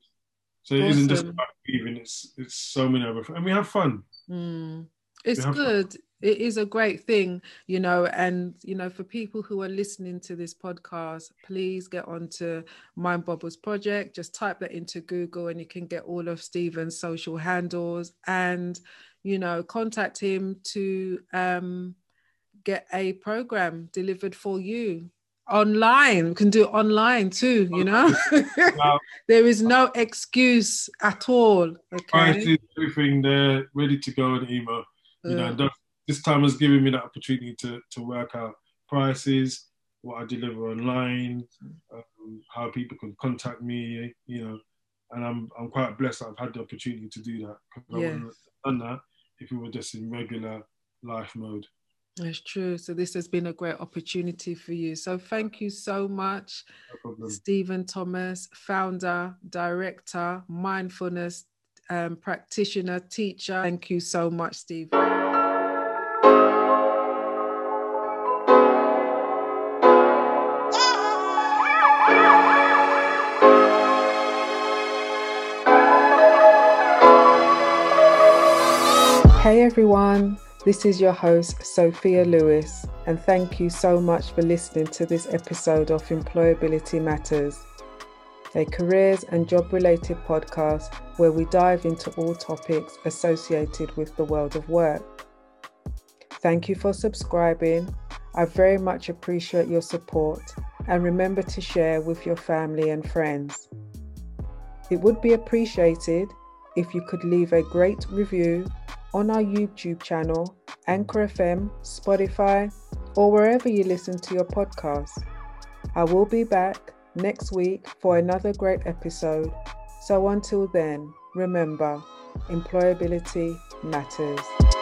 So it awesome. not just about breathing; it's it's so many other, and we have fun. Mm. It's good. Fun it is a great thing you know and you know for people who are listening to this podcast please get onto mind bubbles project. Just type that into google and you can get all of stephen's social handles and you know contact him to um, get a program delivered for you. Online we can do it online too you know? There is no excuse at all okay? everything there ready to go in email. You know this time has given me that opportunity to to work out prices, what I deliver online, um, how people can contact me, you know, and I'm I'm quite blessed that I've had the opportunity to do that. Yes. I wouldn't have done that if we were just in regular life mode. That's true. So this has been a great opportunity for you. So thank you so much, no Stephen Thomas, founder, director, mindfulness um, practitioner, teacher. Thank you so much, Stephen. Hey everyone, this is your host, Sophia Lewis, and thank you so much for listening to this episode of Employability Matters, a careers and job related podcast where we dive into all topics associated with the world of work. Thank you for subscribing. I very much appreciate your support and remember to share with your family and friends. It would be appreciated if you could leave a great review on our YouTube channel, Anchor FM, Spotify, or wherever you listen to your podcasts. I will be back next week for another great episode. So until then, remember, employability matters.